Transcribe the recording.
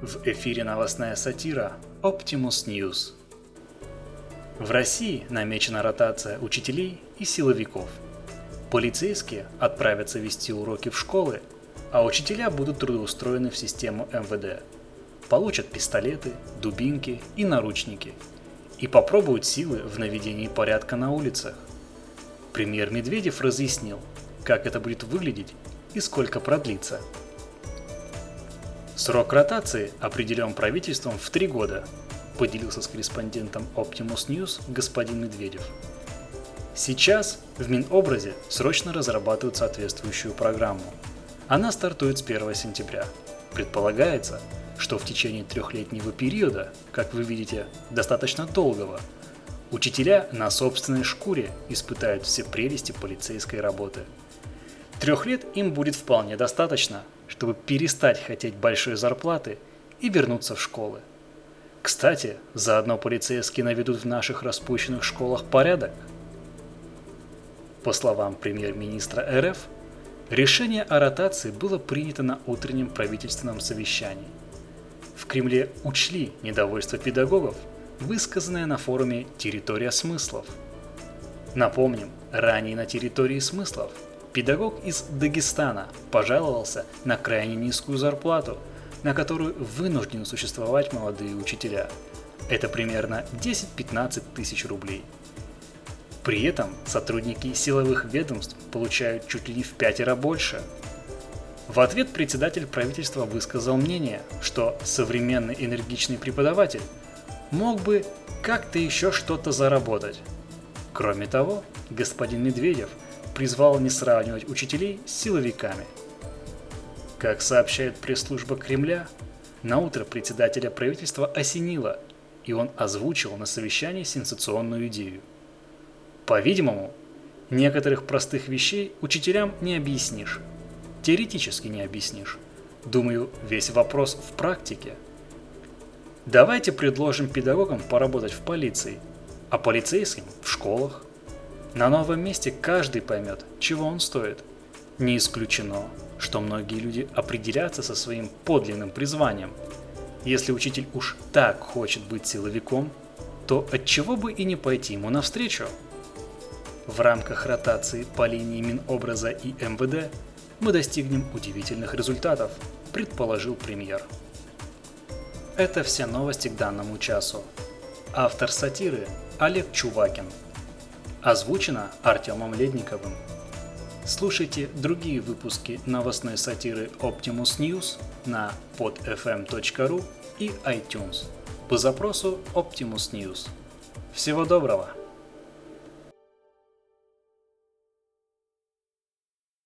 В эфире новостная сатира Optimus News. В России намечена ротация учителей и силовиков. Полицейские отправятся вести уроки в школы, а учителя будут трудоустроены в систему МВД. Получат пистолеты, дубинки и наручники. И попробуют силы в наведении порядка на улицах. Премьер Медведев разъяснил, как это будет выглядеть и сколько продлится – Срок ротации определен правительством в три года, поделился с корреспондентом Optimus News господин Медведев. Сейчас в Минобразе срочно разрабатывают соответствующую программу. Она стартует с 1 сентября. Предполагается, что в течение трехлетнего периода, как вы видите, достаточно долгого, учителя на собственной шкуре испытают все прелести полицейской работы. Трех лет им будет вполне достаточно, чтобы перестать хотеть большой зарплаты и вернуться в школы. Кстати, заодно полицейские наведут в наших распущенных школах порядок. По словам премьер-министра РФ, решение о ротации было принято на утреннем правительственном совещании. В Кремле учли недовольство педагогов, высказанное на форуме «Территория смыслов». Напомним, ранее на территории смыслов – Педагог из Дагестана пожаловался на крайне низкую зарплату, на которую вынуждены существовать молодые учителя. Это примерно 10-15 тысяч рублей. При этом сотрудники силовых ведомств получают чуть ли не в пятеро больше. В ответ председатель правительства высказал мнение, что современный энергичный преподаватель мог бы как-то еще что-то заработать. Кроме того, господин Медведев – призвал не сравнивать учителей с силовиками. Как сообщает пресс-служба Кремля, на утро председателя правительства осенило, и он озвучил на совещании сенсационную идею. По-видимому, некоторых простых вещей учителям не объяснишь. Теоретически не объяснишь. Думаю, весь вопрос в практике. Давайте предложим педагогам поработать в полиции, а полицейским в школах. На новом месте каждый поймет, чего он стоит. Не исключено, что многие люди определятся со своим подлинным призванием. Если учитель уж так хочет быть силовиком, то от чего бы и не пойти ему навстречу? В рамках ротации по линии Минобраза и МВД мы достигнем удивительных результатов, предположил премьер. Это все новости к данному часу. Автор сатиры Олег Чувакин – Озвучено Артемом Ледниковым. Слушайте другие выпуски новостной сатиры Optimus News на podfm.ru и iTunes по запросу Optimus News. Всего доброго!